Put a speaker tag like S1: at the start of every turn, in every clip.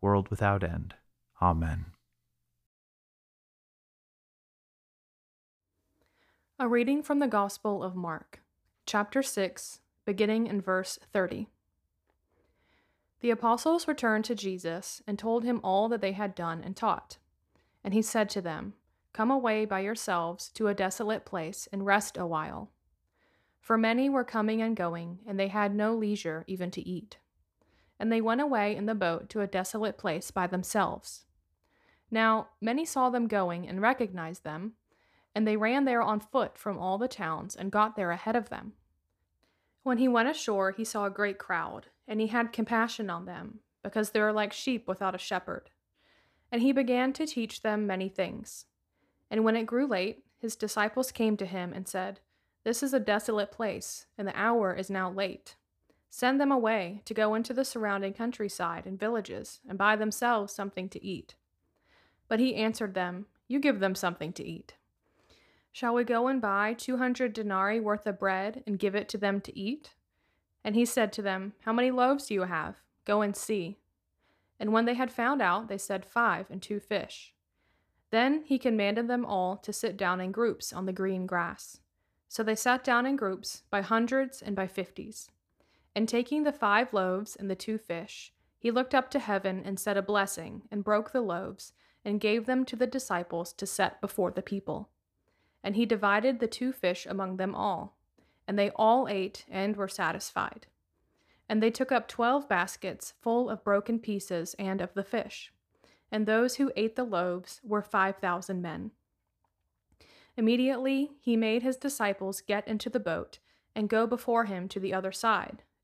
S1: world without end. Amen.
S2: A reading from the Gospel of Mark, chapter 6, beginning in verse 30. The apostles returned to Jesus and told him all that they had done and taught. And he said to them, Come away by yourselves to a desolate place and rest a while. For many were coming and going, and they had no leisure even to eat and they went away in the boat to a desolate place by themselves. Now many saw them going and recognized them, and they ran there on foot from all the towns and got there ahead of them. When he went ashore, he saw a great crowd, and he had compassion on them, because they were like sheep without a shepherd. And he began to teach them many things. And when it grew late, his disciples came to him and said, This is a desolate place, and the hour is now late. Send them away to go into the surrounding countryside and villages and buy themselves something to eat. But he answered them, You give them something to eat. Shall we go and buy two hundred denarii worth of bread and give it to them to eat? And he said to them, How many loaves do you have? Go and see. And when they had found out, they said, Five and two fish. Then he commanded them all to sit down in groups on the green grass. So they sat down in groups by hundreds and by fifties. And taking the five loaves and the two fish, he looked up to heaven and said a blessing, and broke the loaves, and gave them to the disciples to set before the people. And he divided the two fish among them all. And they all ate and were satisfied. And they took up twelve baskets full of broken pieces and of the fish. And those who ate the loaves were five thousand men. Immediately he made his disciples get into the boat and go before him to the other side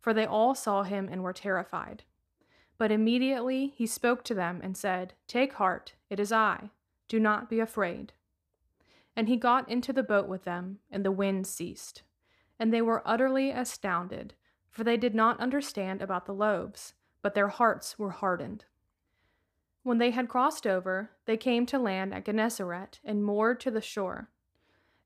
S2: for they all saw him and were terrified. But immediately he spoke to them and said, Take heart, it is I. Do not be afraid. And he got into the boat with them, and the wind ceased. And they were utterly astounded, for they did not understand about the loaves, but their hearts were hardened. When they had crossed over, they came to land at Gennesaret and moored to the shore.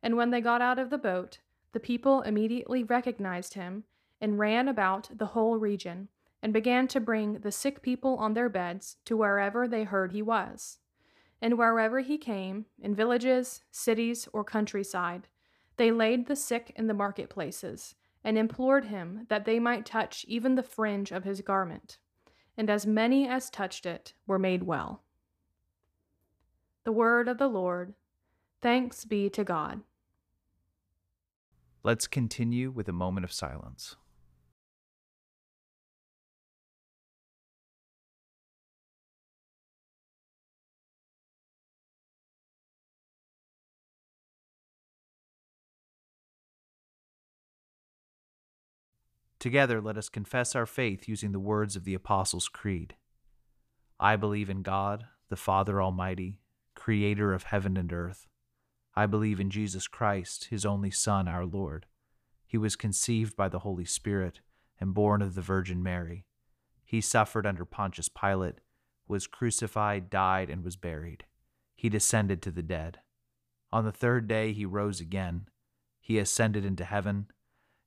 S2: And when they got out of the boat, the people immediately recognized him and ran about the whole region, and began to bring the sick people on their beds to wherever they heard he was. And wherever he came, in villages, cities, or countryside, they laid the sick in the marketplaces, and implored him that they might touch even the fringe of his garment. And as many as touched it were made well. The word of the Lord. Thanks be to God.
S1: Let's continue with a moment of silence. Together, let us confess our faith using the words of the Apostles' Creed. I believe in God, the Father Almighty, creator of heaven and earth. I believe in Jesus Christ, his only Son, our Lord. He was conceived by the Holy Spirit and born of the Virgin Mary. He suffered under Pontius Pilate, was crucified, died, and was buried. He descended to the dead. On the third day he rose again. He ascended into heaven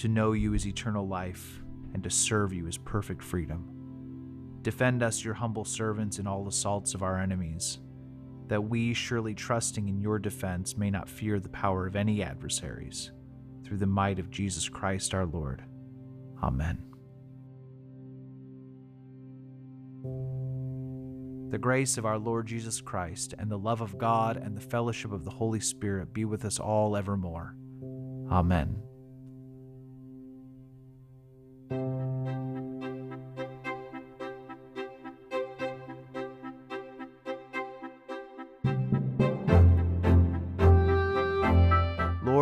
S1: to know you is eternal life, and to serve you is perfect freedom. Defend us, your humble servants, in all assaults of our enemies, that we, surely trusting in your defense, may not fear the power of any adversaries. Through the might of Jesus Christ our Lord. Amen. The grace of our Lord Jesus Christ, and the love of God, and the fellowship of the Holy Spirit be with us all evermore. Amen.